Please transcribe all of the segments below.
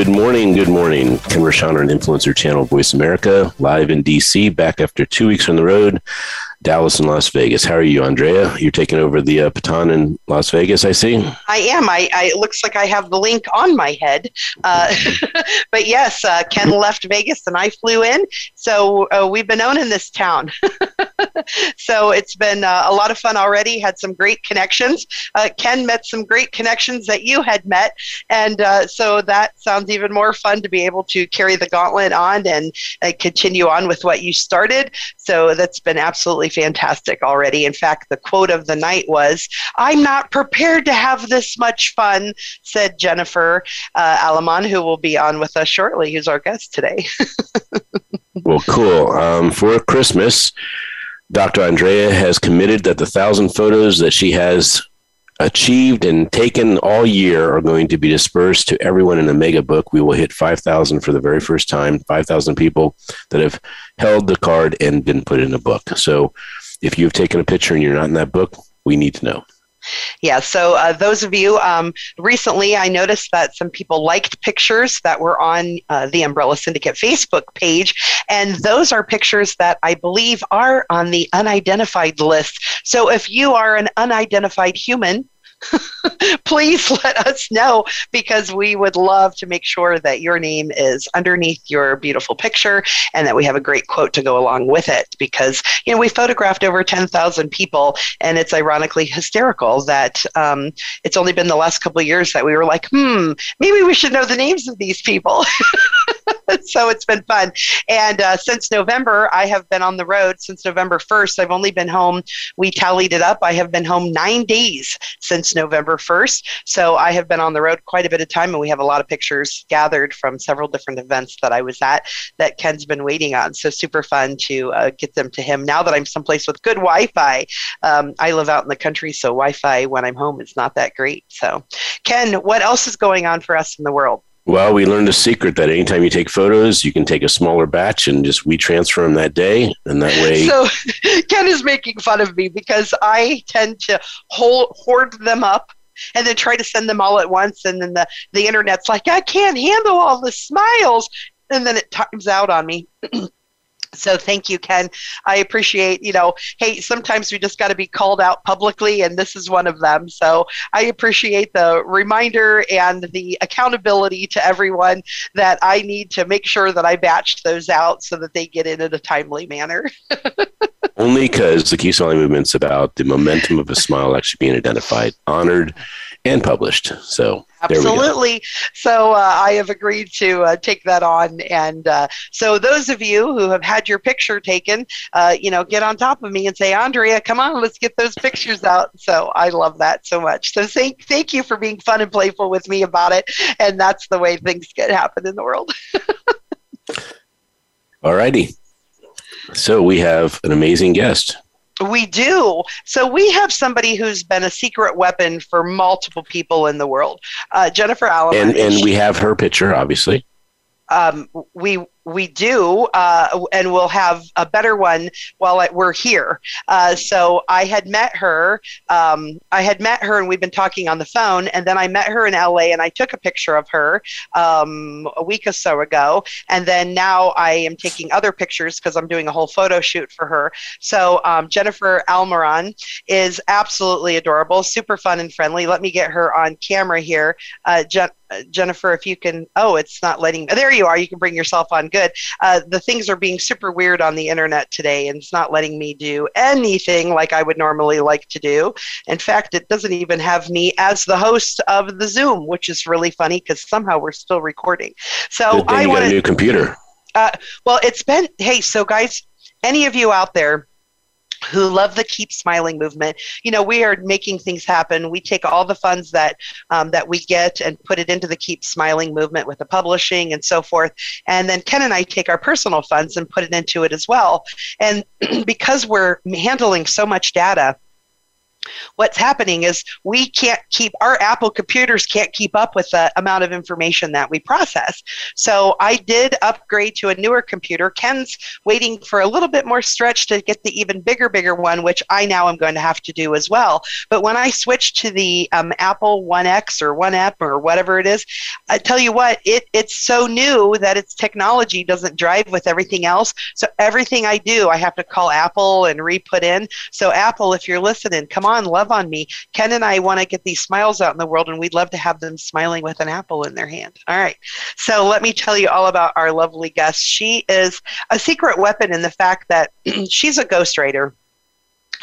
Good morning. Good morning. Ken Rochon on Influencer Channel Voice America, live in DC, back after two weeks on the road. Dallas and Las Vegas. How are you, Andrea? You're taking over the uh, baton in Las Vegas, I see. I am. I, I, it looks like I have the link on my head. Uh, but yes, uh, Ken left Vegas and I flew in. So uh, we've been owning this town. so it's been uh, a lot of fun already. Had some great connections. Uh, Ken met some great connections that you had met. And so that sounds even more fun to be able to carry the gauntlet on and continue on with what you started. So that's been absolutely fantastic already. In fact, the quote of the night was, I'm not prepared to have this much fun, said Jennifer uh, Almiron, who will be on with us shortly, who's our guest today. well, cool. Um, for Christmas, Dr. Andrea has committed that the thousand photos that she has achieved and taken all year are going to be dispersed to everyone in the mega book. We will hit 5,000 for the very first time, 5,000 people that have held the card and been put in a book. So if you've taken a picture and you're not in that book, we need to know. Yeah, so uh, those of you, um, recently I noticed that some people liked pictures that were on uh, the Umbrella Syndicate Facebook page, and those are pictures that I believe are on the unidentified list. So if you are an unidentified human, please let us know because we would love to make sure that your name is underneath your beautiful picture and that we have a great quote to go along with it because you know we photographed over 10,000 people and it's ironically hysterical that um, it's only been the last couple of years that we were like hmm maybe we should know the names of these people so it's been fun and uh, since November I have been on the road since November 1st I've only been home we tallied it up I have been home nine days since November 1st. So I have been on the road quite a bit of time, and we have a lot of pictures gathered from several different events that I was at that Ken's been waiting on. So super fun to uh, get them to him. Now that I'm someplace with good Wi Fi, um, I live out in the country, so Wi Fi when I'm home is not that great. So, Ken, what else is going on for us in the world? Well, we learned a secret that anytime you take photos, you can take a smaller batch and just we transfer them that day, and that way. So, Ken is making fun of me because I tend to hold hoard them up and then try to send them all at once, and then the the internet's like, I can't handle all the smiles, and then it times out on me. So thank you, Ken. I appreciate, you know, hey, sometimes we just got to be called out publicly, and this is one of them. So I appreciate the reminder and the accountability to everyone that I need to make sure that I batched those out so that they get in in a timely manner. Only because the Keep Smiling Movement's about the momentum of a smile actually being identified, honored, and published. So absolutely. So uh, I have agreed to uh, take that on, and uh, so those of you who have had your picture taken, uh, you know, get on top of me and say, Andrea, come on, let's get those pictures out. So I love that so much. So thank thank you for being fun and playful with me about it, and that's the way things get happen in the world. All righty. So we have an amazing guest. We do. So we have somebody who's been a secret weapon for multiple people in the world. Uh, Jennifer Allen. And, and we have her picture, obviously. Um, we we do, uh, and we'll have a better one while we're here. Uh, so I had met her. Um, I had met her, and we've been talking on the phone. And then I met her in LA, and I took a picture of her um, a week or so ago. And then now I am taking other pictures because I'm doing a whole photo shoot for her. So um, Jennifer Almiron is absolutely adorable, super fun and friendly. Let me get her on camera here. Uh, Jen- Jennifer, if you can, oh, it's not letting, there you are. You can bring yourself on. Good. Uh, the things are being super weird on the internet today, and it's not letting me do anything like I would normally like to do. In fact, it doesn't even have me as the host of the Zoom, which is really funny because somehow we're still recording. So I want a new computer. Uh, well, it's been, hey, so guys, any of you out there, who love the keep smiling movement. You know we are making things happen. We take all the funds that um, that we get and put it into the keep smiling movement with the publishing and so forth. And then ken and i take our personal funds and put it into it as well. And because we're handling so much data what's happening is we can't keep our apple computers can't keep up with the amount of information that we process. So i did upgrade to a newer computer. Ken's waiting for a little bit more stretch to get the even bigger bigger one which i now am going to have to do as well. But when i switched to the um, apple 1x or 1 App or whatever it is i tell you what it, it's so new that its technology doesn't drive with everything else. So everything i do i have to call apple and re-put in. So apple if you're listening come on on, love on me. Ken and I want to get these smiles out in the world, and we'd love to have them smiling with an apple in their hand. All right. So let me tell you all about our lovely guest. She is a secret weapon in the fact that she's a ghostwriter.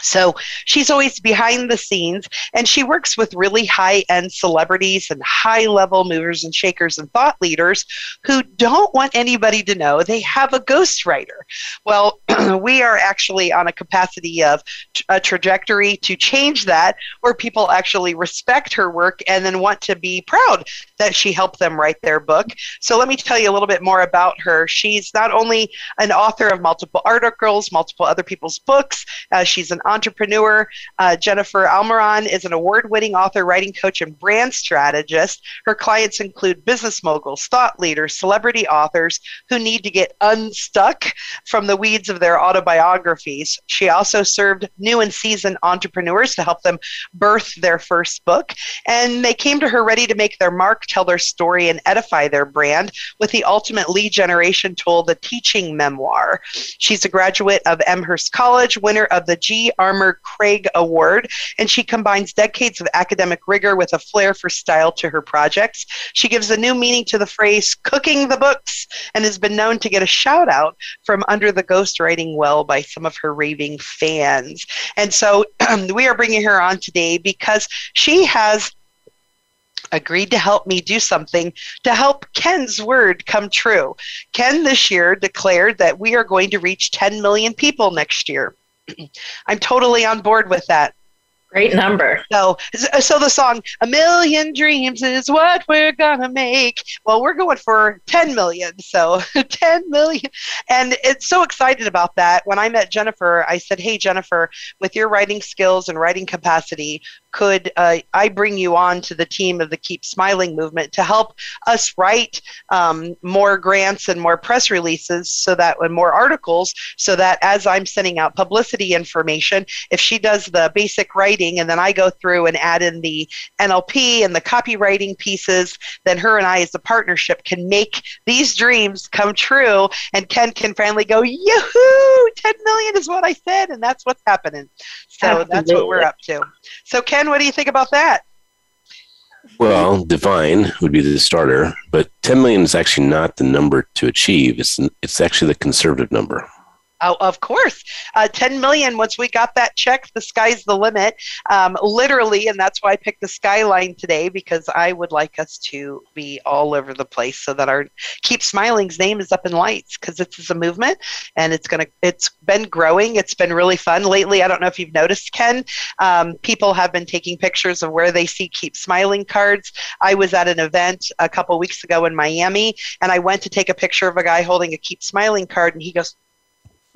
So she's always behind the scenes and she works with really high end celebrities and high level movers and shakers and thought leaders who don't want anybody to know they have a ghostwriter. Well, we are actually on a capacity of a trajectory to change that where people actually respect her work and then want to be proud that she helped them write their book. So let me tell you a little bit more about her. She's not only an author of multiple articles, multiple other people's books, uh, she's an entrepreneur. Uh, Jennifer Almiron is an award winning author, writing coach, and brand strategist. Her clients include business moguls, thought leaders, celebrity authors who need to get unstuck from the weeds of their autobiographies. She also served new and seasoned entrepreneurs to help them birth their first book. And they came to her ready to make their mark, tell their story, and edify their brand with the ultimate lead generation tool, the Teaching Memoir. She's a graduate of Amherst College, winner of the G. Armour Craig Award, and she combines decades of academic rigor with a flair for style to her projects. She gives a new meaning to the phrase cooking the books and has been known to get a shout out from under the ghostwriting well by some of her raving fans. And so we are bringing her on today because she has agreed to help me do something to help Ken's word come true. Ken this year declared that we are going to reach 10 million people next year. I'm totally on board with that. Great number. So, uh, so the song "A Million Dreams" is what we're gonna make. Well, we're going for 10 million, so 10 million, and it's so excited about that. When I met Jennifer, I said, "Hey, Jennifer, with your writing skills and writing capacity, could uh, I bring you on to the team of the Keep Smiling movement to help us write um, more grants and more press releases so that when more articles, so that as I'm sending out publicity information, if she does the basic writing and then I go through and add in the NLP and the copywriting pieces, then her and I as a partnership can make these dreams come true and Ken can finally go, yoo 10 million is what I said, and that's what's happening. So Absolutely. that's what we're up to. So, Ken, what do you think about that? Well, divine would be the starter, but 10 million is actually not the number to achieve. It's, it's actually the conservative number. Oh, of course. Uh, 10 million, once we got that check, the sky's the limit. Um, literally, and that's why I picked the skyline today because I would like us to be all over the place so that our Keep Smiling's name is up in lights because this is a movement and it's going to, it's been growing. It's been really fun lately. I don't know if you've noticed, Ken. Um, people have been taking pictures of where they see Keep Smiling cards. I was at an event a couple weeks ago in Miami and I went to take a picture of a guy holding a Keep Smiling card and he goes,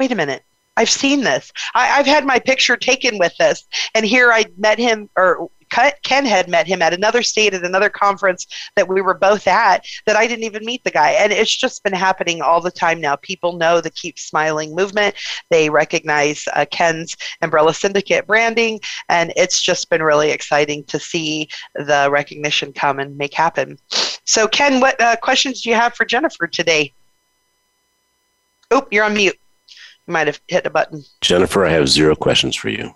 wait a minute. I've seen this. I, have had my picture taken with this. And here I met him, or Ken had met him at another state at another conference that we were both at that I didn't even meet the guy. And it's just been happening all the time now. People know the Keep Smiling movement, they recognize uh, Ken's Umbrella Syndicate branding, and it's just been really exciting to see the recognition come and make happen. So, Ken, what uh, questions do you have for Jennifer today? Oh, you're on mute might have hit a button. Jennifer, I have zero questions for you.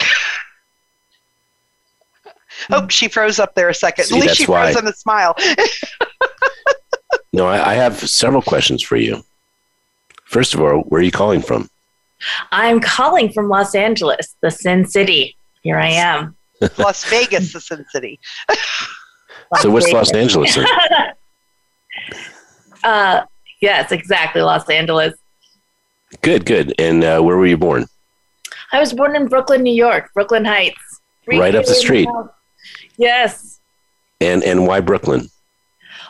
oh, she froze up there a second. See, At least she froze on a smile. no, I, I have several questions for you. First of all, where are you calling from? I'm calling from Los Angeles, the Sin City. Here I am. Las Vegas, the Sin City. so, what's Los Angeles? uh, yes, exactly, Los Angeles. Good, good. And uh, where were you born? I was born in Brooklyn, New York, Brooklyn Heights. Right up the street. Yes. And and why Brooklyn?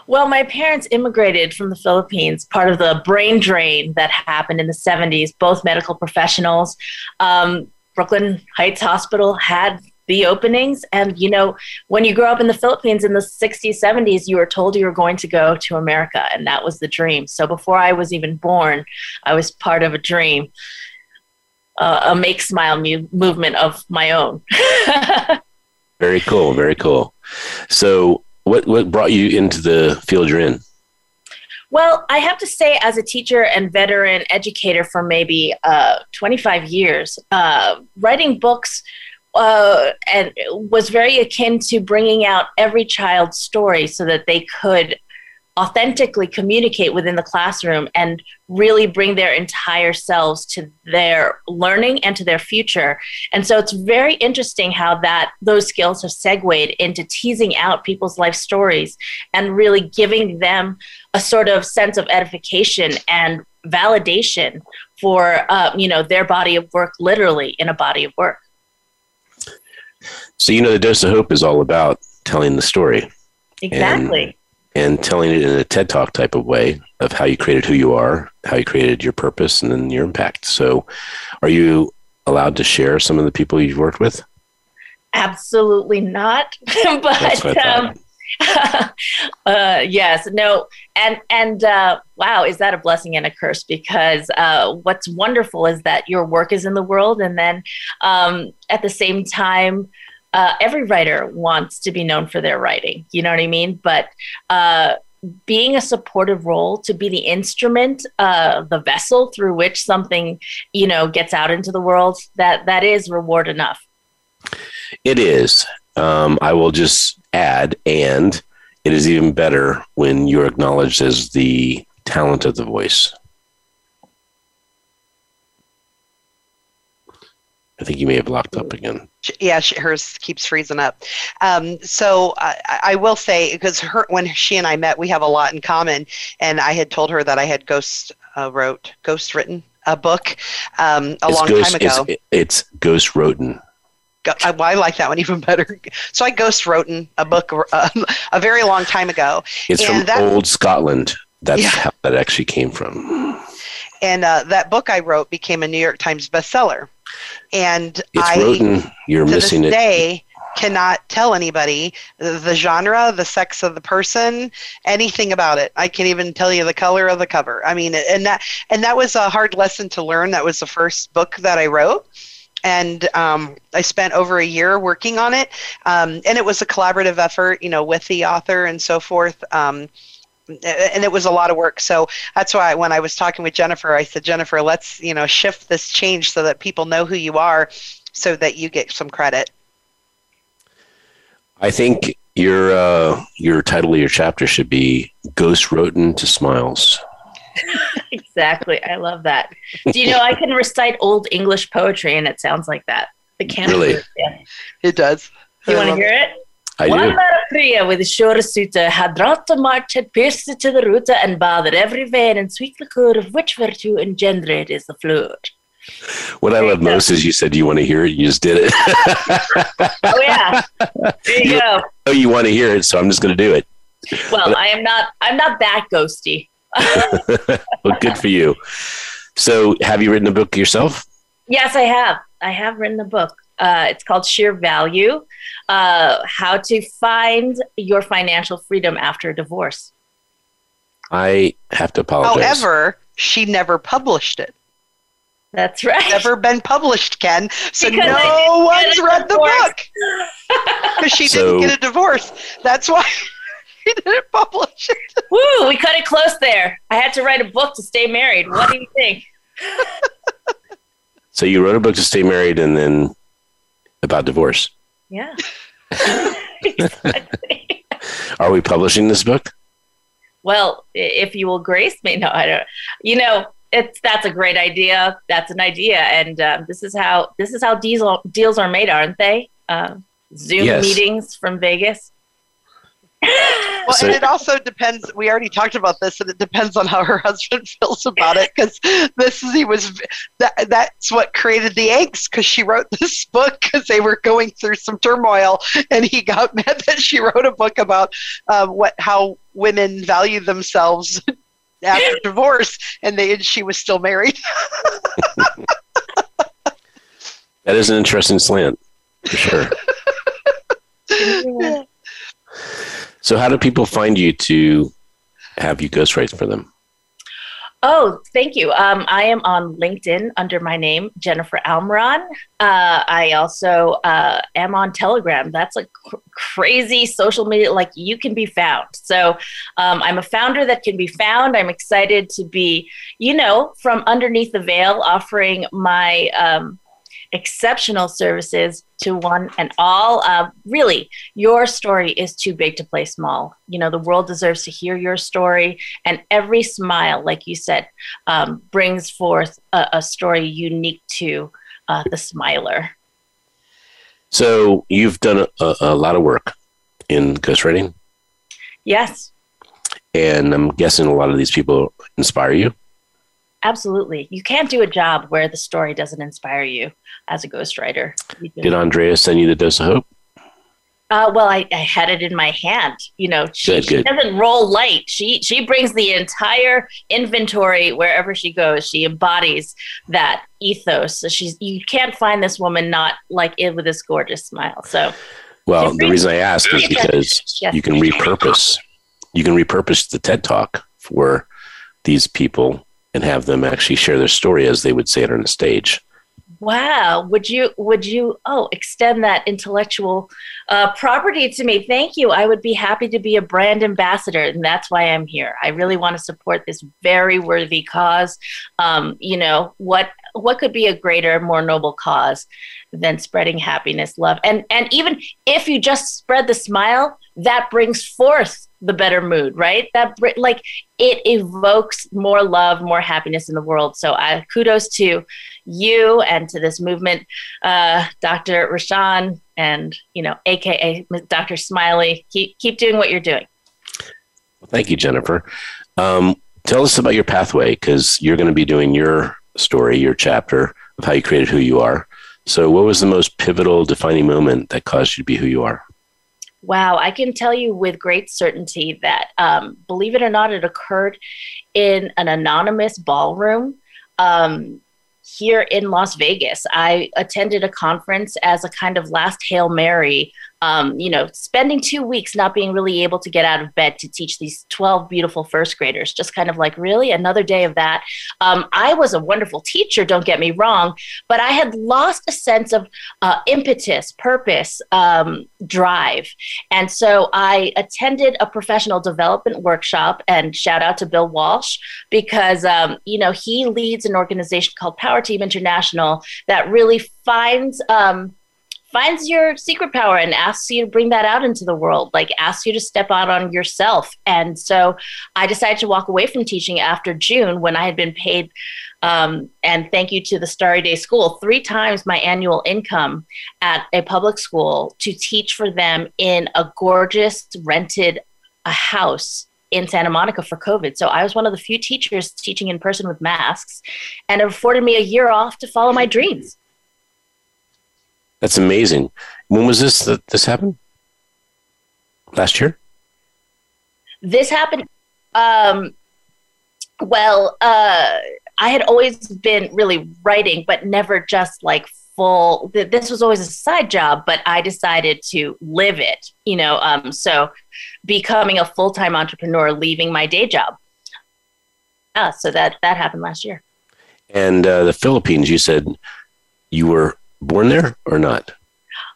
Well, my parents immigrated from the Philippines, part of the brain drain that happened in the 70s, both medical professionals. Um, Brooklyn Heights Hospital had the openings. And, you know, when you grow up in the Philippines in the 60s, 70s, you were told you were going to go to America, and that was the dream. So before I was even born, I was part of a dream, uh, a make smile mu- movement of my own. very cool. Very cool. So, what what brought you into the field you're in? Well, I have to say, as a teacher and veteran educator for maybe uh, 25 years, uh, writing books uh, and was very akin to bringing out every child's story so that they could authentically communicate within the classroom and really bring their entire selves to their learning and to their future. And so it's very interesting how that those skills have segued into teasing out people's life stories and really giving them a sort of sense of edification and validation for uh, you know their body of work literally in a body of work so you know the dose of hope is all about telling the story exactly and telling it in a TED Talk type of way of how you created who you are, how you created your purpose, and then your impact. So, are you allowed to share some of the people you've worked with? Absolutely not. but um, uh, yes, no, and and uh, wow, is that a blessing and a curse? Because uh, what's wonderful is that your work is in the world, and then um, at the same time uh, every writer wants to be known for their writing. You know what I mean? But uh, being a supportive role to be the instrument, uh, the vessel through which something, you know, gets out into the world, that that is reward enough. It is. Um, I will just add, and it is even better when you're acknowledged as the talent of the voice. I think you may have locked up again. Yeah, she, hers keeps freezing up. Um, so I, I, will say because her when she and I met, we have a lot in common, and I had told her that I had ghost uh, wrote ghost written a book um, a it's long ghost, time ago. It's, it's ghost written. I, I, like that one even better. So I ghost wrote a book uh, a very long time ago. It's and from that, old Scotland. That's yeah. how that actually came from. And uh, that book I wrote became a New York Times bestseller and it's I rodent. You're to missing this it. Day, cannot tell anybody the genre, the sex of the person, anything about it. I can't even tell you the color of the cover. I mean, and that and that was a hard lesson to learn. That was the first book that I wrote. And um, I spent over a year working on it, um, and it was a collaborative effort, you know, with the author and so forth. Um, and it was a lot of work. So that's why when I was talking with Jennifer, I said, Jennifer, let's you know shift this change so that people know who you are, so that you get some credit. I think your uh, your title of your chapter should be "Ghost Wrote to Smiles." exactly, I love that. Do you know I can recite old English poetry and it sounds like that? The can really? Yeah. It does. You want to hear it? I One do. prayer with short suitor had brought the march, had pierced it to the root, and bothered every vein and sweet liquor of which virtue engendered is the fluid. What I love most is you said you want to hear it, you just did it. oh yeah, there you, go. Oh, you want to hear it, so I'm just going to do it. Well, I am not. I'm not that ghosty. well, good for you. So, have you written a book yourself? Yes, I have. I have written a book. Uh, it's called Sheer Value uh, How to Find Your Financial Freedom After Divorce. I have to apologize. However, she never published it. That's right. Never been published, Ken. So because no one's read the book. Because she so, didn't get a divorce. That's why she didn't publish it. Woo, we cut it close there. I had to write a book to stay married. What do you think? so you wrote a book to stay married and then about divorce. Yeah. Are we publishing this book? Well, if you will grace me, no, I don't. You know, it's that's a great idea. That's an idea, and um, this is how this is how deals deals are made, aren't they? Uh, Zoom yes. meetings from Vegas. well, Well, so, and it also depends. We already talked about this, and it depends on how her husband feels about it. Because this is he was that that's what created the angst. Because she wrote this book because they were going through some turmoil, and he got mad that she wrote a book about um, what how women value themselves after divorce, and they and she was still married. that is an interesting slant, for sure. So, how do people find you to have you ghostwrite for them? Oh, thank you. Um, I am on LinkedIn under my name, Jennifer Almiron. Uh, I also uh, am on Telegram. That's a cr- crazy social media, like you can be found. So um, I'm a founder that can be found. I'm excited to be, you know, from underneath the veil, offering my um, exceptional services to one and all. Uh, really, your story is too big to play small. You know, the world deserves to hear your story, and every smile, like you said, um, brings forth a, a, story unique to uh, the smiler. So, you've done a, a lot of work in ghostwriting? Yes. And I'm guessing a lot of these people inspire you? Absolutely. You can't do a job where the story doesn't inspire you as a ghostwriter. Did Andrea send you the dose of hope? Uh, well, I, I, had it in my hand. You know, she, good, she doesn't roll light. She she brings the entire inventory wherever she goes. She embodies that ethos. So she's you can't find this woman not like it with this gorgeous smile. So, well, the reason I ask is because yes. you can repurpose. You can repurpose the TED Talk for these people and have them actually share their story as they would say it on a stage. Wow. Would you would you oh extend that intellectual uh, property to me. Thank you. I would be happy to be a brand ambassador and that's why i'm here. I really want to support this very worthy cause. Um, you know what what could be a greater more noble cause than spreading happiness love? And and even if you just spread the smile that brings forth the better mood, right? That like it evokes more love, more happiness in the world. So I kudos to you and to this movement, uh, Dr. Rochon and you know, AKA Dr. Smiley. Keep keep doing what you're doing. Well, thank you, Jennifer. Um, tell us about your pathway because you're going to be doing your story, your chapter of how you created who you are. So, what was the most pivotal, defining moment that caused you to be who you are? Wow, I can tell you with great certainty that, um, believe it or not, it occurred in an anonymous ballroom. Um, here in Las Vegas. I attended a conference as a kind of last Hail Mary um, you know, spending two weeks not being really able to get out of bed to teach these 12 beautiful first graders, just kind of like, really? Another day of that. Um, I was a wonderful teacher, don't get me wrong, but I had lost a sense of uh, impetus, purpose, um, drive. And so I attended a professional development workshop and shout out to Bill Walsh because, um, you know, he leads an organization called Power Team International that really finds, um, finds your secret power and asks you to bring that out into the world, like asks you to step out on yourself. And so I decided to walk away from teaching after June when I had been paid. Um, and thank you to the Starry Day School, three times my annual income at a public school to teach for them in a gorgeous rented a house in Santa Monica for COVID. So I was one of the few teachers teaching in person with masks, and it afforded me a year off to follow my dreams. That's amazing. When was this that this happened? Last year? This happened um well, uh I had always been really writing but never just like full this was always a side job but i decided to live it you know um, so becoming a full-time entrepreneur leaving my day job yeah so that that happened last year and uh, the philippines you said you were born there or not?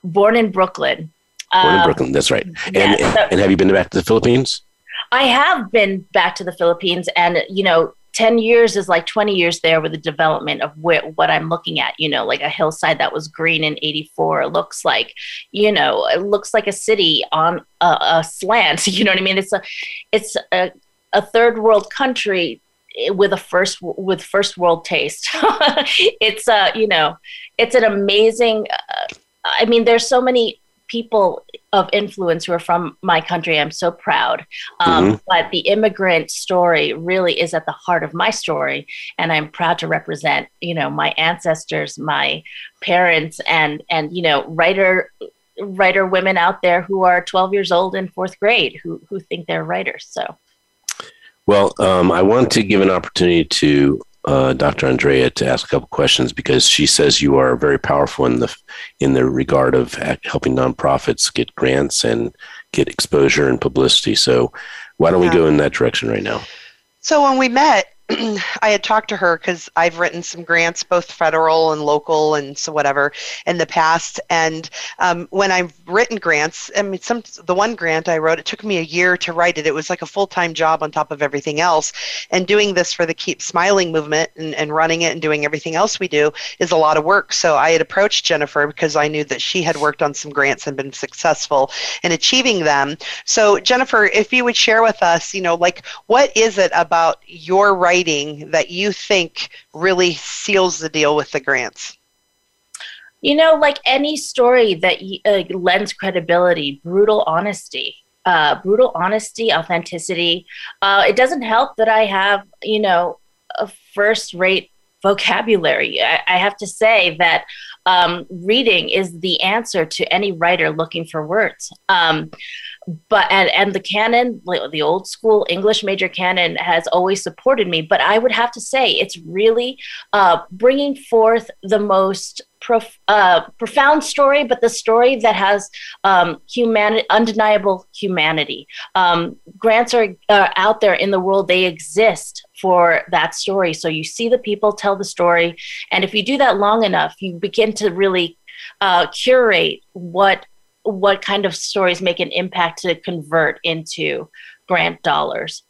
Born in Brooklyn. Born in um, Brooklyn, that's right. Yeah, and, so and have you been back to the Philippines? I have been back to the Philippines, and you know, 10 years is like 20 years there with the development of wh- what I'm looking at. You know, like a hillside that was green in 84 looks like, you know, it looks like a city on a, a slant. You know what I mean? It's a, it's a, a third world country with a first with first world taste. it's uh, you know, it's an amazing. Uh, I mean, there's so many people of influence who are from my country. I'm so proud. Um, mm-hmm. But the immigrant story really is at the heart of my story, and I'm proud to represent, you know, my ancestors, my parents, and and you know, writer writer women out there who are 12 years old in fourth grade who who think they're writers. So. Well, um, I want to give an opportunity to uh, Dr. Andrea to ask a couple questions because she says you are very powerful in the in the regard of helping nonprofits get grants and get exposure and publicity. So, why don't yeah. we go in that direction right now? So when we met, I had talked to her because I've written some grants, both federal and local, and so whatever, in the past. And um, when I've written grants, I mean, some the one grant I wrote, it took me a year to write it. It was like a full time job on top of everything else. And doing this for the Keep Smiling movement and, and running it and doing everything else we do is a lot of work. So I had approached Jennifer because I knew that she had worked on some grants and been successful in achieving them. So Jennifer, if you would share with us, you know, like what is it about your writing writing that you think really seals the deal with the grants? You know, like any story that uh, lends credibility, brutal honesty. Uh, brutal honesty, authenticity. Uh, it doesn't help that I have, you know, a first rate vocabulary. I, I, have to say that um, reading is the answer to any writer looking for words. Um, but and, and the canon the old school english major canon has always supported me but i would have to say it's really uh, bringing forth the most prof- uh, profound story but the story that has um, humanity undeniable humanity. Um, grants are uh, out there in the world. They exist for that story. So you see the people tell the story. And if you do that long enough you begin to really uh, curate what what kind of stories make an impact to convert into grant dollars.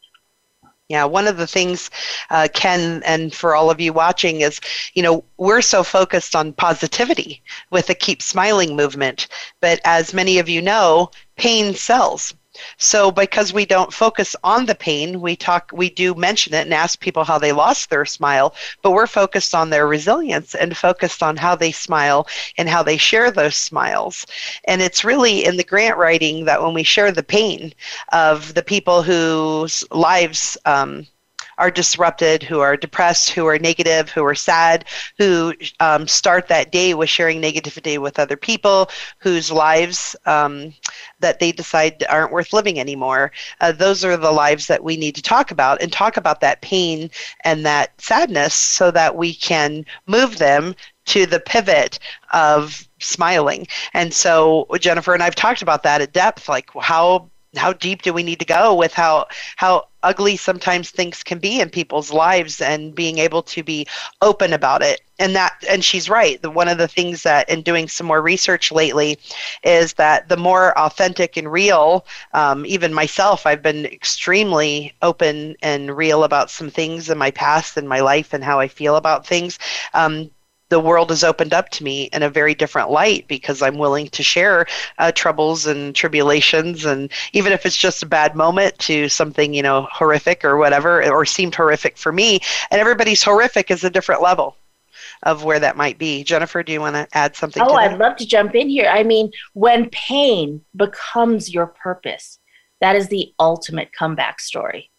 Yeah, one of the things, uh, Ken, and for all of you watching, is you know we're so focused on positivity with the Keep Smiling movement, but as many of you know, pain sells. So because we don't focus on the pain, we talk we do mention it and ask people how they lost their smile, but we're focused on their resilience and focused on how they smile and how they share those smiles. And it's really in the grant writing that when we share the pain of the people whose lives um, are disrupted, who are depressed, who are negative, who are sad, who um, start that day with sharing negativity with other people, whose lives um, that they decide aren't worth living anymore. Uh, those are the lives that we need to talk about and talk about that pain and that sadness so that we can move them to the pivot of smiling. And so Jennifer and I've talked about that at depth, like how how deep do we need to go with how how ugly sometimes things can be in people's lives and being able to be open about it. And that and she's right. The one of the things that in doing some more research lately is that the more authentic and real um, even myself i've been extremely open and real about some things in my past and my life and how i feel about things. Um, the world has opened up to me in a very different light because I'm willing to share uh, troubles and tribulations, and even if it's just a bad moment to something you know horrific or whatever, or seemed horrific for me. And everybody's horrific is a different level of where that might be. Jennifer, do you want to add something? Oh, I'd love to jump in here. I mean, when pain becomes your purpose, that is the ultimate comeback story.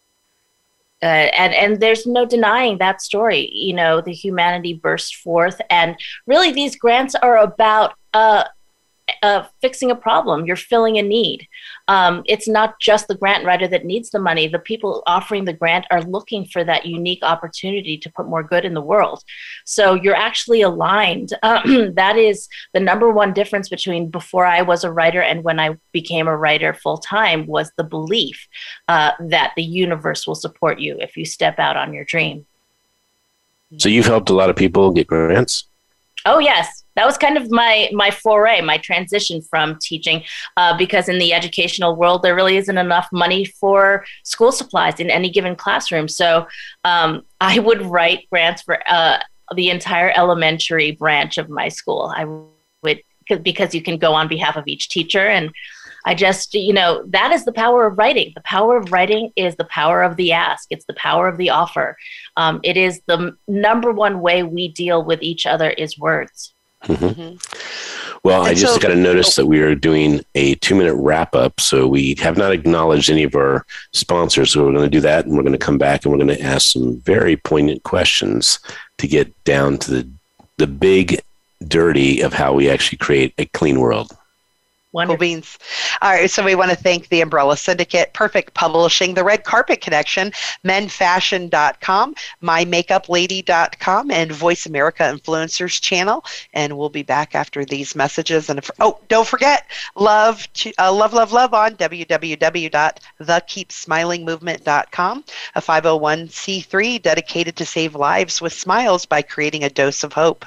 Uh, and and there's no denying that story. You know, the humanity burst forth, and really, these grants are about uh, uh, fixing a problem. You're filling a need. Um, it's not just the grant writer that needs the money. The people offering the grant are looking for that unique opportunity to put more good in the world. So you're actually aligned. Um, that is the number one difference between before I was a writer and when I became a writer full time was the belief uh, that the universe will support you if you step out on your dream. So you've helped a lot of people get grants. Oh yes, that was kind of my my foray, my transition from teaching, uh, because in the educational world there really isn't enough money for school supplies in any given classroom. So um, I would write grants for uh, the entire elementary branch of my school. I would because you can go on behalf of each teacher and I just, you know, that is the power of writing. The power of writing is the power of the ask, it's the power of the offer. Um, it is the number one way we deal with each other is words. Mm-hmm. Well, and I just so, got to notice that we are doing a two minute wrap up. So we have not acknowledged any of our sponsors. So we're going to do that and we're going to come back and we're going to ask some very poignant questions to get down to the, the big dirty of how we actually create a clean world. Wonderful. Cool beans. All right, so we want to thank the Umbrella Syndicate, Perfect Publishing, the Red Carpet Connection, menfashion.com, mymakeuplady.com, and Voice America Influencers channel. And we'll be back after these messages. And if, oh, don't forget, love to uh, love love love on www.thekeepsmilingmovement.com, a 501c3 dedicated to save lives with smiles by creating a dose of hope.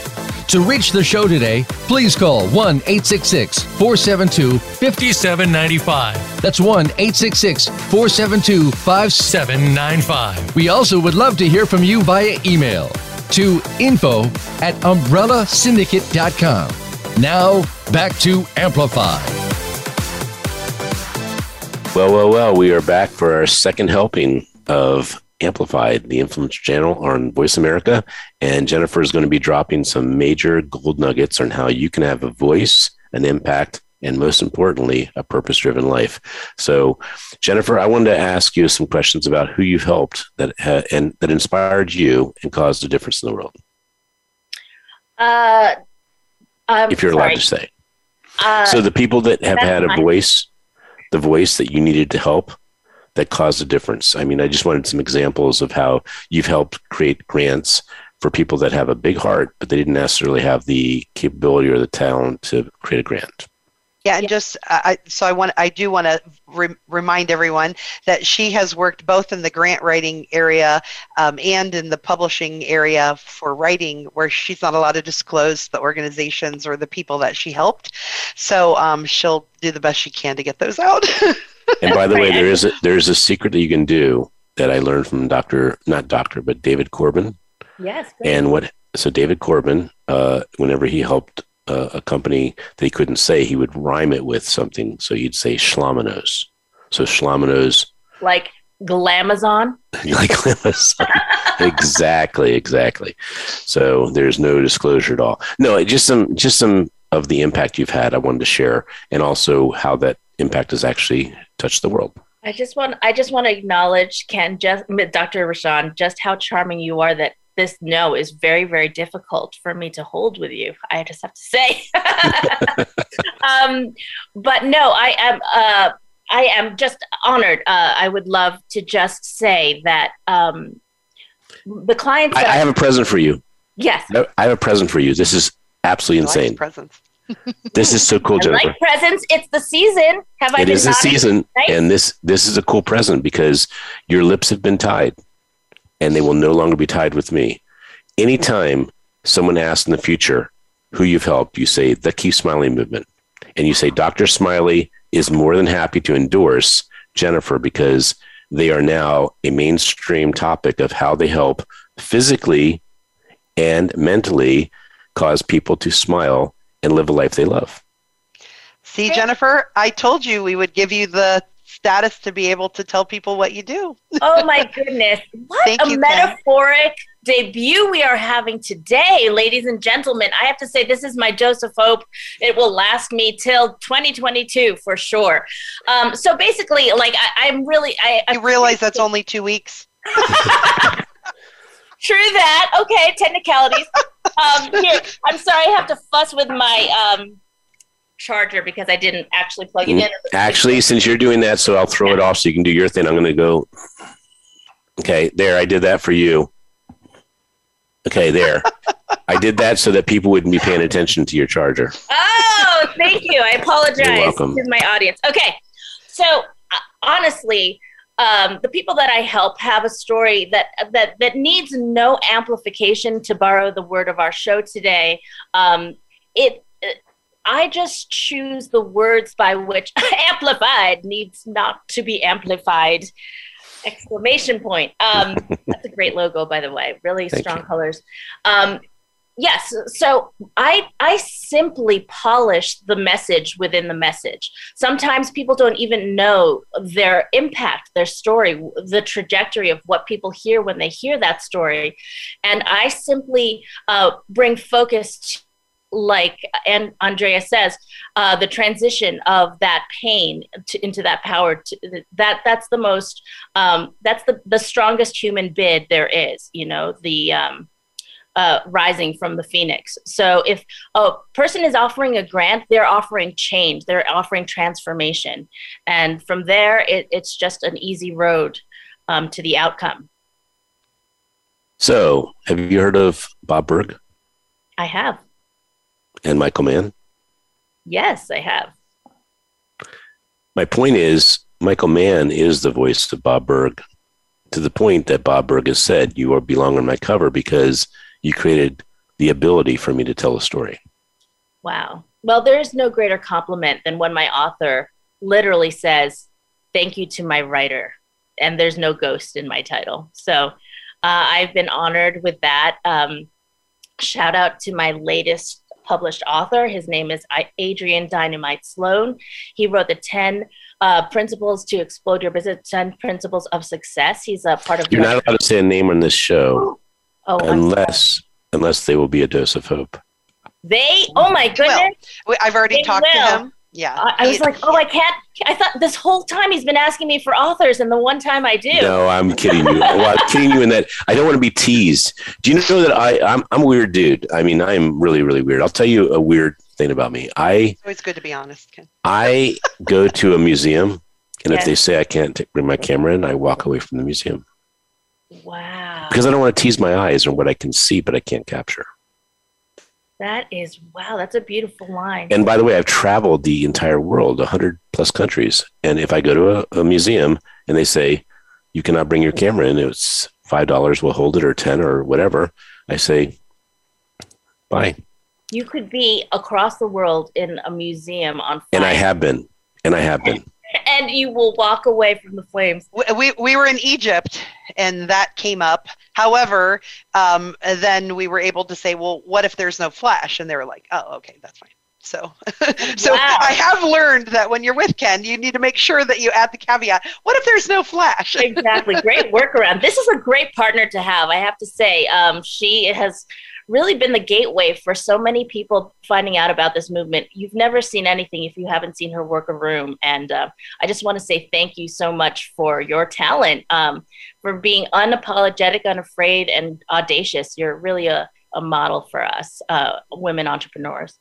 To reach the show today, please call 1 866 472 5795. That's 1 866 472 5795. We also would love to hear from you via email to info at umbrellasyndicate.com. Now, back to Amplify. Well, well, well, we are back for our second helping of Amplified, the Influence Channel on Voice America. And Jennifer is going to be dropping some major gold nuggets on how you can have a voice, an impact, and most importantly, a purpose driven life. So, Jennifer, I wanted to ask you some questions about who you've helped that uh, and that inspired you and caused a difference in the world. Uh, if you're sorry. allowed to say. Uh, so, the people that have had a voice, the voice that you needed to help, that caused a difference? I mean, I just wanted some examples of how you've helped create grants for people that have a big heart, but they didn't necessarily have the capability or the talent to create a grant. Yeah, and just I, so I want I do want to re- remind everyone that she has worked both in the grant writing area um, and in the publishing area for writing, where she's not allowed to disclose the organizations or the people that she helped. So um, she'll do the best she can to get those out. and by the way, there is a, there's a secret that you can do that I learned from Doctor, not Doctor, but David Corbin. Yes. Great. And what? So David Corbin, uh, whenever he helped uh, a company that he couldn't say, he would rhyme it with something. So you'd say Schlamanos. So Schlamanos. Like Glamazon. like Glamazon. exactly, exactly. So there's no disclosure at all. No, just some, just some of the impact you've had. I wanted to share, and also how that impact has actually touched the world. I just want I just want to acknowledge Ken, just Dr. Rochon, just how charming you are. That this no is very very difficult for me to hold with you. I just have to say. um, but no, I am. Uh, I am just honored. Uh, I would love to just say that um, the clients. I, I, have a present for you. Yes. I have a present for you. This is absolutely insane. Presents this is so cool, Jennifer. like presents. It's the season. Have I? It is the season, right? and this this is a cool present because your lips have been tied, and they will no longer be tied with me. Anytime someone asks in the future who you've helped, you say the Keep Smiling movement, and you say Dr. Smiley is more than happy to endorse Jennifer because they are now a mainstream topic of how they help physically and mentally cause people to smile and live a life they love. See, Jennifer, I told you we would give you the status to be able to tell people what you do. oh my goodness. What Thank a you, metaphoric Ken. debut we are having today, ladies and gentlemen. I have to say, this is my dose of Hope. It will last me till 2022 for sure. Um, so basically, like, I, am really. I, you realize that's only two weeks? True that. Okay, technicalities. Um, here, I'm sorry, I have to fuss with my um, charger because I didn't actually plug it in. Actually, since you're doing that, so I'll throw yeah. it off so you can do your thing. I'm going to go. Okay, there. I did that for you. Okay, there. I did that so that people wouldn't be paying attention to your charger. Oh, thank you. I apologize You're welcome. to my audience. Okay, so uh, honestly, um, the people that I help have a story that that that needs no amplification. To borrow the word of our show today, um, it, it. I just choose the words by which amplified needs not to be amplified exclamation point um, that's a great logo by the way really Thank strong you. colors um, yes so i i simply polish the message within the message. Sometimes people don't even know their impact their story the trajectory of what people hear when they hear that story. And i simply uh, bring focus to like and andrea says uh, the transition of that pain to, into that power to, that that's the most um, that's the the strongest human bid there is you know the um, uh, rising from the phoenix. So if a person is offering a grant they're offering change they're offering transformation. And from there it, it's just an easy road um, to the outcome. So have you heard of bob burg i have. And Michael Mann? Yes, I have. My point is, Michael Mann is the voice of Bob Burg to the point that Bob Burg has said, You are belong on my cover because you created the ability for me to tell a story. Wow. Well, there is no greater compliment than when my author literally says, Thank you to my writer. And there's no ghost in my title. So uh, I've been honored with that. Um, shout out to my latest published author. His name is Adrian Dynamite Sloan. He wrote the 10 uh, principles to explode your business, 10 principles of success. He's a part of. You're not allowed to say a name on this show oh, unless unless they will be a dose of hope. They, oh my goodness. Well, I've already talked will. to him yeah. I, I was like, oh, I can't. I thought this whole time he's been asking me for authors, and the one time I do. No, I'm kidding you. well, I'm kidding you in that I don't want to be teased. Do you know that I, I'm, I'm a weird dude? I mean, I'm really, really weird. I'll tell you a weird thing about me. I. It's always good to be honest. Ken. I go to a museum, and yes. if they say I can't t- bring my camera in, I walk away from the museum. Wow. Because I don't want to tease my eyes or what I can see, but I can't capture. That is wow. That's a beautiful line. And by the way, I've traveled the entire world, hundred plus countries. And if I go to a, a, museum and they say you cannot bring your camera in, it's five dollars. We'll hold it, or ten, or whatever. I say, bye. You could be across the world in a museum on. And I have been, and I have been. And you will walk away from the flames. We, we were in Egypt and that came up. However, um, then we were able to say, well, what if there's no flash? And they were like, oh, okay, that's fine. So, so wow. I have learned that when you're with Ken, you need to make sure that you add the caveat. What if there's no flash? exactly. Great workaround. This is a great partner to have. I have to say, um, she has really been the gateway for so many people finding out about this movement. You've never seen anything if you haven't seen her work a room. And uh, I just want to say thank you so much for your talent, um, for being unapologetic, unafraid, and audacious. You're really a, a model for us, uh, women entrepreneurs.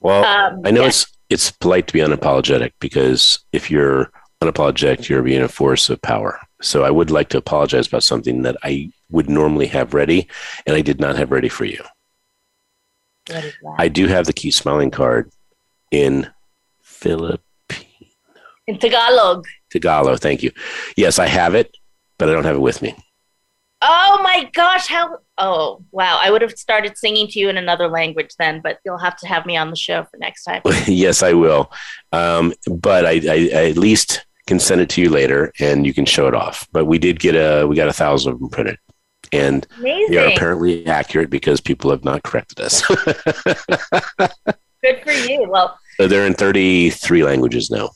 Well, um, I know yeah. it's it's polite to be unapologetic because if you're unapologetic, you're being a force of power. So I would like to apologize about something that I would normally have ready, and I did not have ready for you. I do have the Keep Smiling card in Filipino. In Tagalog. Tagalog, thank you. Yes, I have it, but I don't have it with me. Oh my gosh, how oh wow. I would have started singing to you in another language then, but you'll have to have me on the show for next time. yes, I will. Um, but I, I, I at least can send it to you later and you can show it off. But we did get a we got a thousand of them printed and Amazing. they are apparently accurate because people have not corrected us. Good for you. Well, so they're in 33 languages now.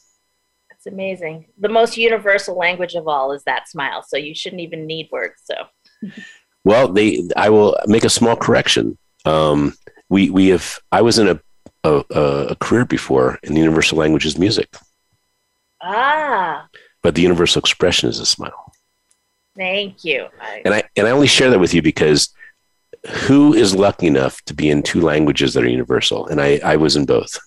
That's amazing. The most universal language of all is that smile. So you shouldn't even need words. So, well, they, I will make a small correction. Um, we, we have, I was in a, a, a career before and the universal language is music. Ah. But the universal expression is a smile. Thank you. I, and I and I only share that with you because who is lucky enough to be in two languages that are universal? And I, I was in both.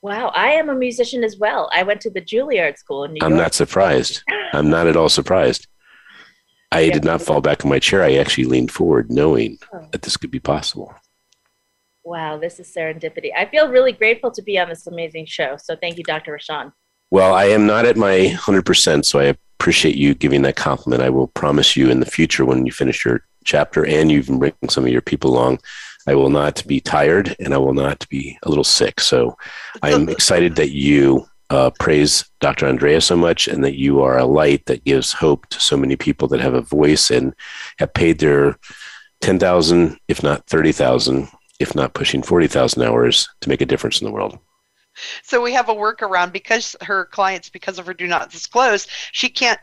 Wow, I am a musician as well. I went to the Juilliard School in New I'm York. I'm not surprised. I'm not at all surprised. I yeah. did not fall back in my chair. I actually leaned forward, knowing oh. that this could be possible. Wow, this is serendipity. I feel really grateful to be on this amazing show. So thank you, Dr. Rochon. Well, I am not at my 100%, so I appreciate you giving that compliment. I will promise you in the future when you finish your chapter and you even bring some of your people along, I will not be tired and I will not be a little sick. So I'm excited that you uh, praise Dr. Andrea so much and that you are a light that gives hope to so many people that have a voice and have paid their 10,000, if not 30,000, if not pushing 40,000 hours to make a difference in the world. So we have a workaround because her clients, because of her do not disclose, she can't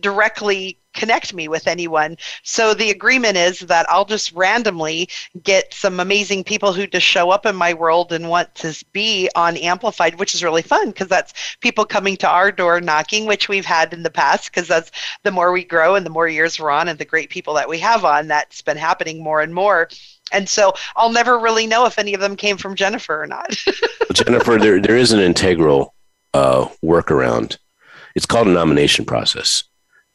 directly connect me with anyone. So the agreement is that I'll just randomly get some amazing people who just show up in my world and want to be on Amplified, which is really fun because that's people coming to our door knocking, which we've had in the past because that's the more we grow and the more years we're on and the great people that we have on, that's been happening more and more. And so I'll never really know if any of them came from Jennifer or not. Jennifer, there, there is an integral uh, workaround. It's called a nomination process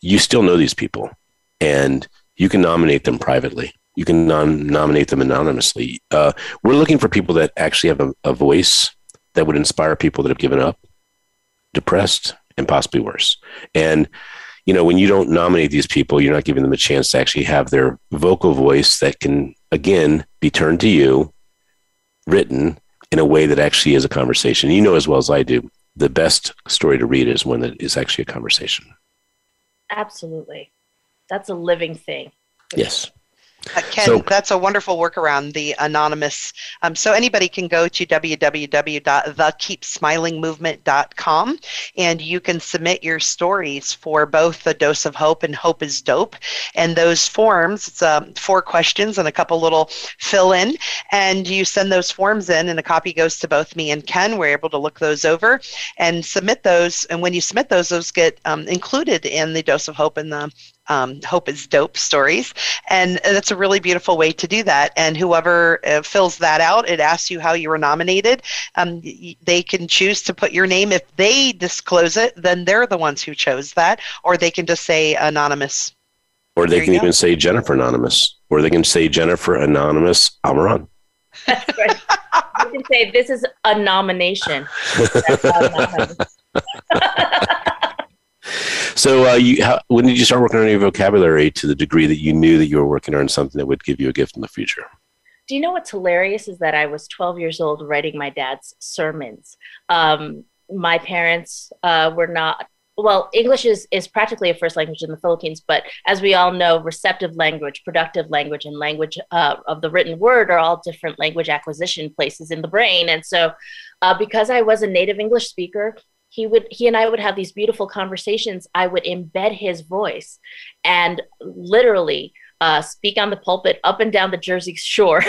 you still know these people and you can nominate them privately. You can non- nominate them anonymously. Uh, we're looking for people that actually have a, a voice that would inspire people that have given up, depressed, and possibly worse. And you know, when you don't nominate these people, you're not giving them a chance to actually have their vocal voice that can, again, be turned to you, written in a way that actually is a conversation. You know as well as I do, the best story to read is one that is actually a conversation. Absolutely. That's a living thing. Yes. Uh, Ken, so, that's a wonderful workaround, the anonymous. Um, so anybody can go to www.thekeepsmilingmovement.com and you can submit your stories for both the Dose of Hope and Hope is Dope. And those forms, it's uh, four questions and a couple little fill in. And you send those forms in, and a copy goes to both me and Ken. We're able to look those over and submit those. And when you submit those, those get um, included in the Dose of Hope and the um, Hope is Dope stories. And that's a really beautiful way to do that. And whoever uh, fills that out, it asks you how you were nominated. Um, they can choose to put your name. If they disclose it, then they're the ones who chose that, or they can just say anonymous. Or they can even say Jennifer Anonymous, or they can say Jennifer Anonymous Almiron. That's right. you can say this is a nomination. So, uh, you, how, when did you start working on your vocabulary to the degree that you knew that you were working on something that would give you a gift in the future? Do you know what's hilarious is that I was 12 years old writing my dad's sermons. Um, my parents uh, were not well, English is, is practically a first language in the Philippines, but as we all know, receptive language, productive language, and language uh, of the written word are all different language acquisition places in the brain. And so, uh, because I was a native English speaker, he would he and I would have these beautiful conversations. I would embed his voice and literally uh, speak on the pulpit up and down the Jersey Shore.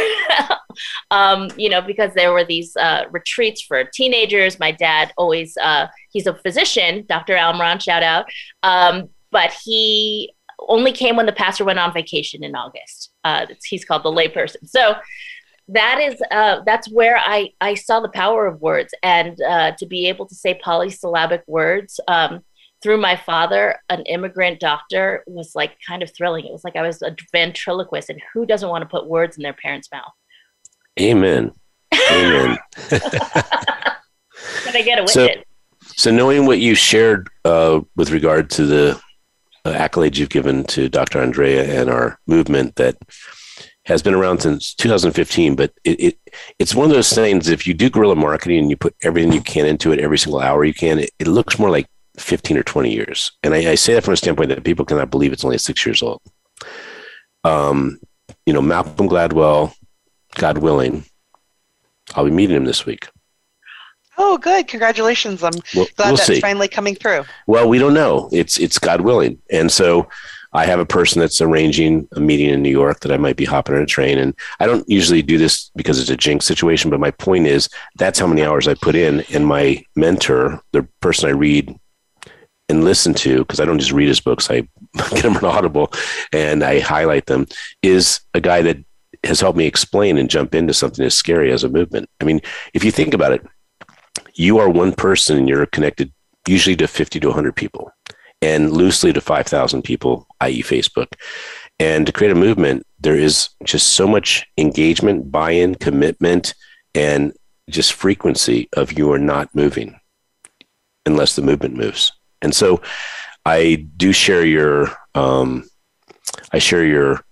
um, you know, because there were these uh, retreats for teenagers. My dad always uh, he's a physician, Dr. Almiron, shout out. Um, but he only came when the pastor went on vacation in August. Uh, he's called the layperson. So that is uh, that's where I I saw the power of words and uh, to be able to say polysyllabic words um, through my father, an immigrant doctor, was like kind of thrilling. It was like I was a ventriloquist, and who doesn't want to put words in their parents' mouth? Amen. Amen. Can I get a witness? So, so knowing what you shared uh, with regard to the uh, accolades you've given to Dr. Andrea and our movement, that has been around since 2015, but it, it, it's one of those things. If you do guerrilla marketing and you put everything you can into it every single hour you can, it, it looks more like 15 or 20 years. And I, I, say that from a standpoint that people cannot believe it's only six years old. Um, you know, Malcolm Gladwell, God willing, I'll be meeting him this week. Oh, good! Congratulations! I'm glad we'll that's see. finally coming through. Well, we don't know. It's it's God willing, and so I have a person that's arranging a meeting in New York that I might be hopping on a train. And I don't usually do this because it's a jinx situation, but my point is that's how many hours I put in. And my mentor, the person I read and listen to because I don't just read his books, I get them on Audible and I highlight them, is a guy that has helped me explain and jump into something as scary as a movement. I mean, if you think about it, you are one person and you're connected usually to 50 to 100 people and loosely to 5,000 people, i.e., Facebook. And to create a movement, there is just so much engagement, buy in, commitment, and just frequency of you are not moving unless the movement moves. And so I do share your, um, I share your,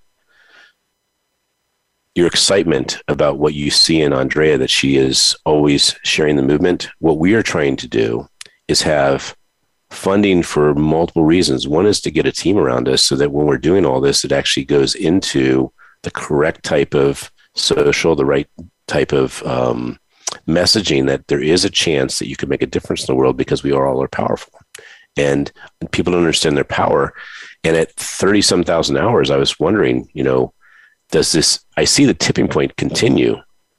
your excitement about what you see in Andrea that she is always sharing the movement. What we are trying to do is have funding for multiple reasons. One is to get a team around us so that when we're doing all this, it actually goes into the correct type of social, the right type of um, messaging that there is a chance that you can make a difference in the world because we are all are powerful. And people don't understand their power. And at 30 some thousand hours, I was wondering, you know, does this, I see the tipping point continue,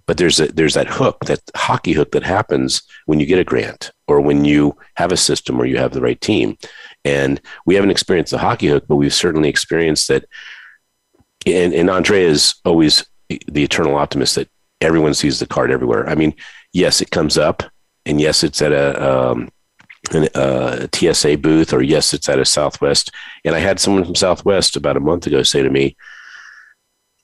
but there's a, there's that hook, that hockey hook that happens when you get a grant or when you have a system or you have the right team. And we haven't experienced the hockey hook, but we've certainly experienced that. And, and Andrea is always the eternal optimist that everyone sees the card everywhere. I mean, yes, it comes up, and yes, it's at a, um, an, uh, a TSA booth, or yes, it's at a Southwest. And I had someone from Southwest about a month ago say to me,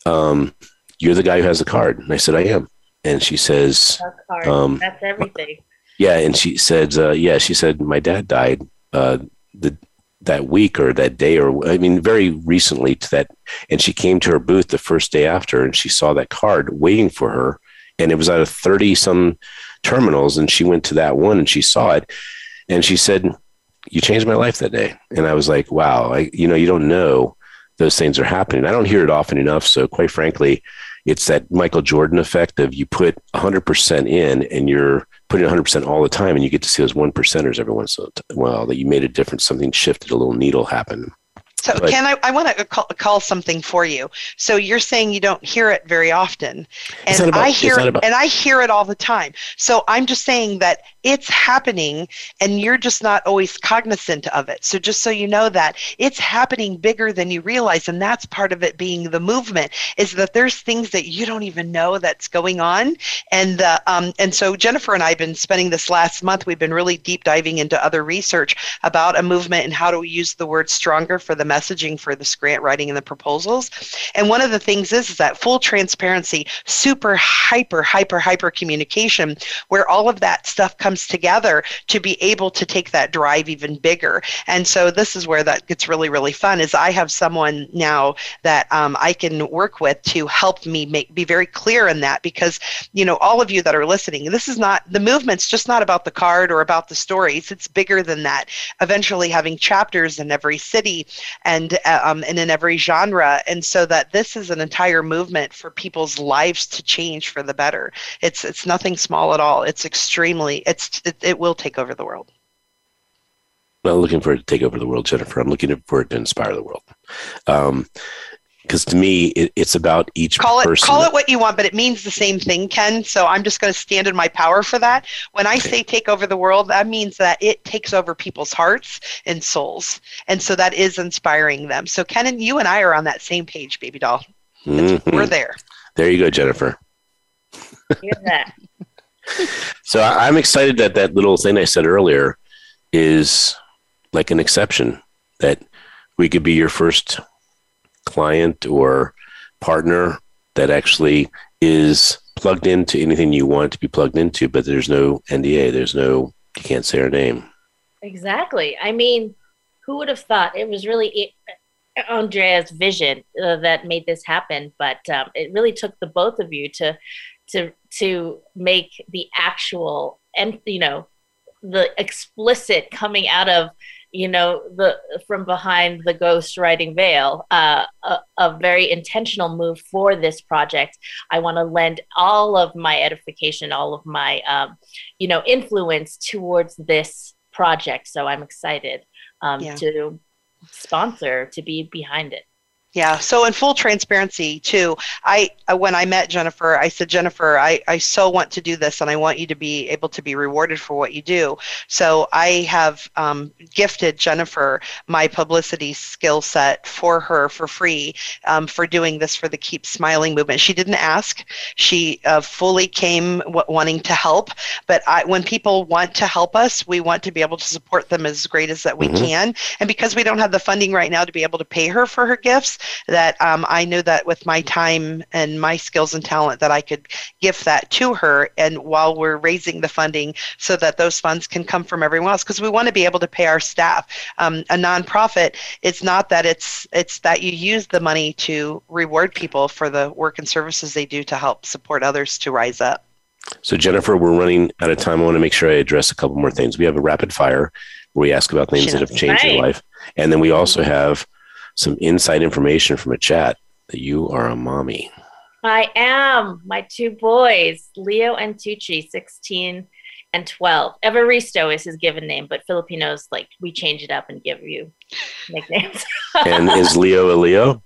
um, "You're the guy who has the card," and I said, "I am." And she says, That's, um, That's everything. Yeah, and she said, uh, "Yeah," she said, "My dad died uh, the that week or that day or I mean very recently to that and she came to her booth the first day after and she saw that card waiting for her and it was out of 30 some terminals and she went to that one and she saw it and she said you changed my life that day. And I was like wow I you know you don't know those things are happening. I don't hear it often enough so quite frankly it's that Michael Jordan effect of you put 100% in and you're putting 100% all the time and you get to see those one percenters every once in a while that you made a difference something shifted a little needle happened so Ken, I, I want to call, call, something for you. So you're saying you don't hear it very often, and about, I hear it, and I hear it all the time. So I'm just saying that it's happening, and you're just not always cognizant of it. So just so you know that it's happening bigger than you realize, and that's part of it being the movement is that there's things that you don't even know that's going on, and uh, um, and so Jennifer and I have been spending this last month. We've been really deep diving into other research about a movement and how do we use the word stronger for the messaging for this grant writing and the proposals. And one of the things is, is that full transparency, super hyper, hyper, hyper communication, where all of that stuff comes together to be able to take that drive even bigger. And so this is where that gets really, really fun is I have someone now that um, I can work with to help me make be very clear in that because you know all of you that are listening this is not the movement's just not about the card or about the stories it's bigger than that eventually having chapters in every city and uh, um, and in every genre and so that this is an entire movement for people's lives to change for the better it's it's nothing small at all it's extremely it's it, it will take over the world not looking for it to take over the world, Jennifer. I'm looking for it to inspire the world. Um, because to me it, it's about each call it person call it what you want but it means the same thing ken so i'm just going to stand in my power for that. When i okay. say take over the world that means that it takes over people's hearts and souls and so that is inspiring them. So ken and you and i are on that same page baby doll. Mm-hmm. we're there. There you go jennifer. So i'm excited that that little thing i said earlier is like an exception that we could be your first client or partner that actually is plugged into anything you want to be plugged into, but there's no NDA. There's no, you can't say our name. Exactly. I mean, who would have thought it was really Andrea's vision uh, that made this happen? But um, it really took the both of you to to to make the actual and you know the explicit coming out of you know the from behind the ghost writing veil uh, a, a, very intentional move for this project. I want to lend all of my edification all of my um, you know influence towards this project. So i'm excited um, yeah. to sponsor to be behind it Yeah. So in full transparency too, I uh, when I met Jennifer, I said, Jennifer, I, I so want to do this and I want you to be able to be rewarded for what you do. So I have um, gifted Jennifer my publicity skill set for her for free um, for doing this for the Keep Smiling movement. She didn't ask. She uh, fully came w- wanting to help. But I, when people want to help us, we want to be able to support them as great as that we mm-hmm. can. And because we don't have the funding right now to be able to pay her for her gifts, that um, I knew that with my time and my skills and talent that I could give that to her and while we're raising the funding so that those funds can come from everyone else because we want to be able to pay our staff. Um, a nonprofit, it's not that it's it's that you use the money to reward people for the work and services they do to help support others to rise up. So Jennifer, we're running out of time. I want to make sure I address a couple more things. We have a rapid fire where we ask about things that have changed right. your life. And then we also have some inside information from a chat that you are a mommy. I am. My two boys, Leo and Tucci, 16 and 12. Evaristo is his given name, but Filipinos, like, we change it up and give you nicknames. and is Leo a Leo?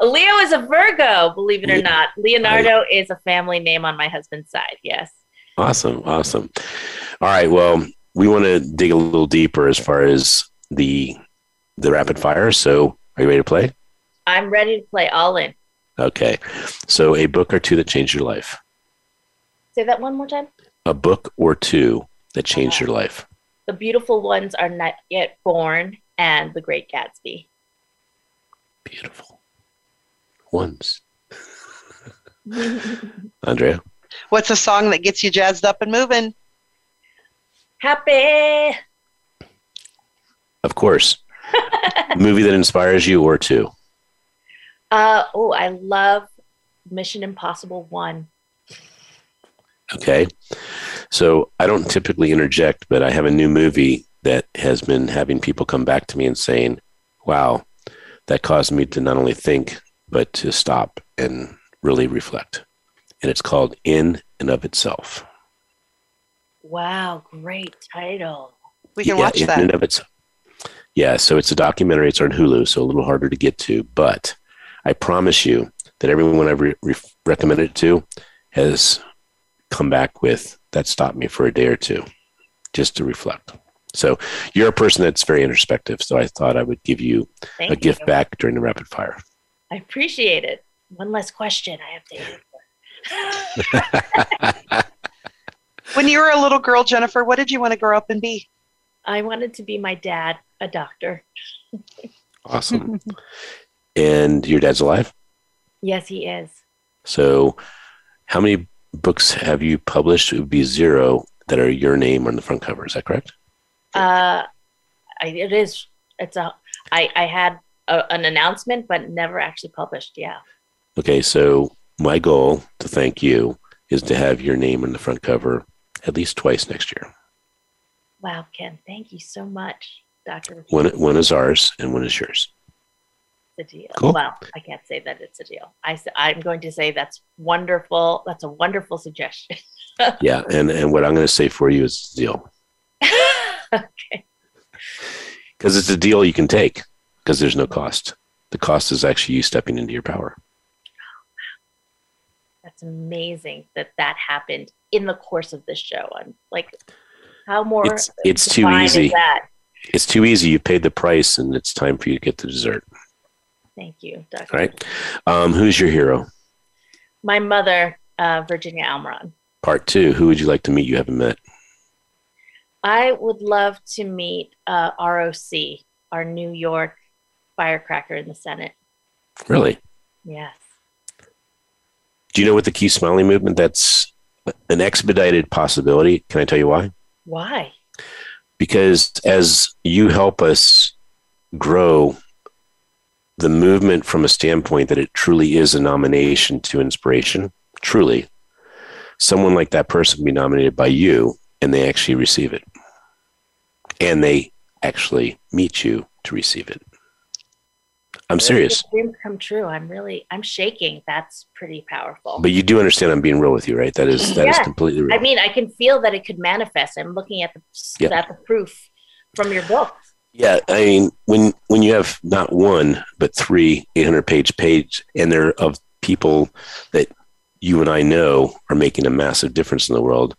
A Leo is a Virgo, believe it or not. Leonardo I, is a family name on my husband's side. Yes. Awesome. Awesome. All right. Well, we want to dig a little deeper as far as the the rapid fire. So are you ready to play? I'm ready to play all in. Okay. So, a book or two that changed your life. Say that one more time. A book or two that changed your life. The beautiful ones are not yet born and The Great Gatsby. Beautiful ones. Andrea. What's a song that gets you jazzed up and moving? Happy. Of course. movie that inspires you or two? Uh, oh, I love Mission Impossible 1. Okay. So I don't typically interject, but I have a new movie that has been having people come back to me and saying, wow, that caused me to not only think, but to stop and really reflect. And it's called In and of Itself. Wow, great title. We can yeah, watch that. And of itself. Yeah, so it's a documentary. It's on Hulu, so a little harder to get to. But I promise you that everyone I've re- re- recommended it to has come back with that stopped me for a day or two just to reflect. So you're a person that's very introspective. So I thought I would give you Thank a you. gift back during the rapid fire. I appreciate it. One less question I have to answer. when you were a little girl, Jennifer, what did you want to grow up and be? I wanted to be my dad, a doctor. awesome. and your dad's alive? Yes, he is. So, how many books have you published? It would be zero that are your name on the front cover. Is that correct? Uh, I, it is. It's a. I I had a, an announcement, but never actually published. Yeah. Okay, so my goal to thank you is to have your name on the front cover at least twice next year. Wow, Ken, thank you so much, Doctor. One, one is ours and one is yours. The deal. Cool. Well, I can't say that it's a deal. I, I'm going to say that's wonderful. That's a wonderful suggestion. yeah, and and what I'm going to say for you is deal. okay. Because it's a deal you can take because there's no cost. The cost is actually you stepping into your power. That's amazing that that happened in the course of this show. I'm like, how more? It's, it's too easy. It's too easy. You paid the price, and it's time for you to get the dessert. Thank you, Doctor. All right. Um, who's your hero? My mother, uh, Virginia Almiron. Part two. Who would you like to meet you haven't met? I would love to meet uh, AOC, our New York firecracker in the Senate. Really? Yes. Do you know what the Keep Smiling movement? That's an expedited possibility. Can I tell you why? Why? Because as you help us grow the movement from a standpoint that it truly is a nomination to inspiration, truly, someone like that person be nominated by you and they actually receive it. And they actually meet you to receive it. I'm serious. Dreams come true. I'm really, I'm shaking. That's pretty powerful. But you do understand I'm being real with you, right? That is that yeah. is completely real. I mean, I can feel that it could manifest. I'm looking at the yep. at the proof from your book. Yeah, I mean, when when you have not one but three 800 page page, and they're of people that you and I know are making a massive difference in the world,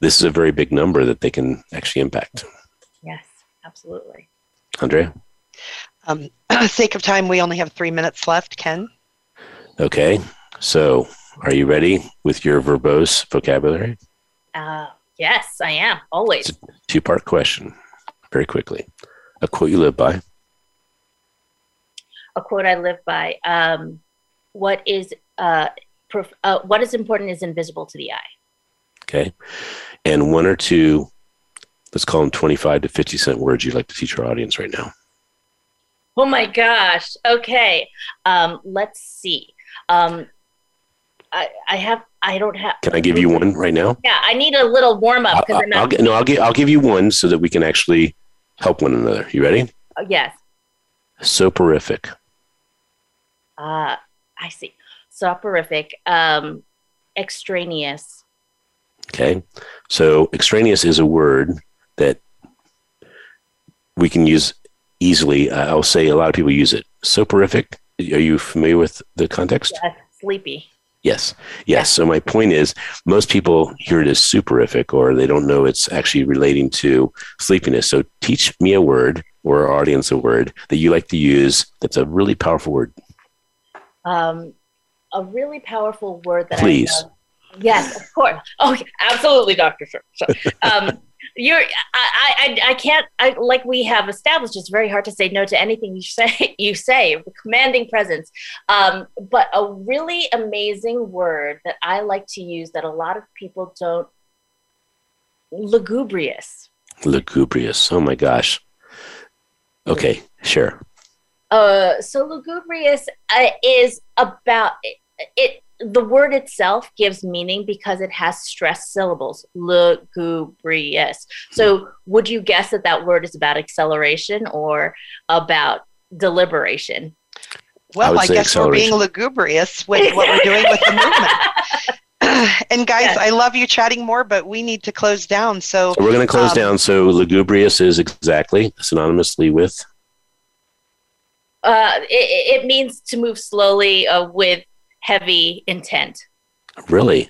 this is a very big number that they can actually impact. Yes, absolutely. Andrea? Um, sake of time, we only have three minutes left. Ken? Okay. So, are you ready with your verbose vocabulary? Uh, yes, I am. Always. Two part question, very quickly. A quote you live by. A quote I live by. Um, what is uh, prof- uh, what is important is invisible to the eye. Okay. And one or two, let's call them 25 to 50 cent words you'd like to teach our audience right now. Oh my gosh. Okay. Um, let's see. Um, I, I have. I don't have. Can I give you one right now? Yeah, I need a little warm up I'll, I'll, no, I'll give. I'll give you one so that we can actually help one another. You ready? Uh, yes. Soporific. Uh, I see. Soporific. Um, extraneous. Okay. So extraneous is a word that we can use easily. Uh, I'll say a lot of people use it. Soporific. Are you familiar with the context? Yes. Sleepy. Yes. Yes. So my point is most people hear it as superific or they don't know it's actually relating to sleepiness. So teach me a word or our audience a word that you like to use that's a really powerful word. Um, a really powerful word that Please. Yes, of course. Oh, absolutely, Dr. So, um, you're, I, I, I can't, I, like we have established, it's very hard to say no to anything you say, you say, commanding presence. Um, but a really amazing word that I like to use that a lot of people don't, lugubrious. Lugubrious. Oh my gosh. Okay, sure. Uh, so lugubrious uh, is about it, it the word itself gives meaning because it has stressed syllables lugubrious. So would you guess that that word is about acceleration or about deliberation? Well i, I guess we're being lugubrious with what we're doing with the movement. And guys yes. i love you chatting more but we need to close down. So, so we're going to close um, down. So lugubrious is exactly synonymously with? Uh, it, it means to move slowly uh, with heavy intent. Really?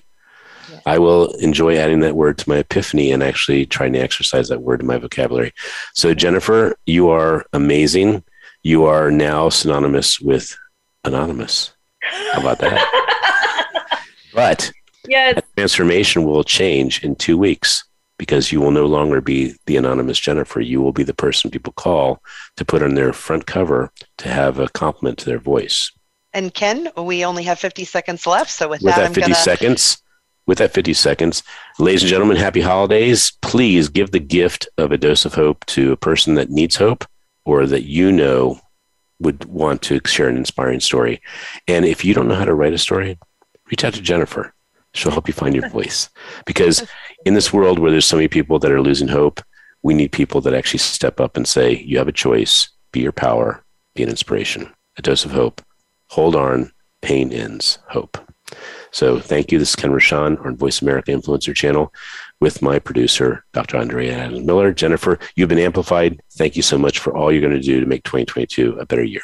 Yeah. I will enjoy adding that word to my epiphany and actually trying to exercise that word in my vocabulary. So, Jennifer, you are amazing. You are now synonymous with anonymous. How about that? but yes. transformation will change in two weeks because you will no longer be the anonymous Jennifer. You will be the person people call to put on their front cover to have a compliment to their voice. And Ken, we only have 50 seconds left. So with, with that, that, 50 gonna... seconds, with that 50 seconds, ladies and gentlemen, happy holidays. Please give the gift of a dose of hope to a person that needs hope or that you know would want to share an inspiring story. And if you don't know how to write a story, reach out to Jennifer. She'll help you find your voice. Because in this world where there's so many people that are losing hope, we need people that actually step up and say, You have a choice, be your power, be an inspiration. A dose of hope hold on, pain ends, hope. So thank you. This is Ken Rochon on Voice America Influencer Channel with my producer, Dr. Andrea Miller. Jennifer, you've been amplified. Thank you so much for all you're going to do to make 2022 a better year.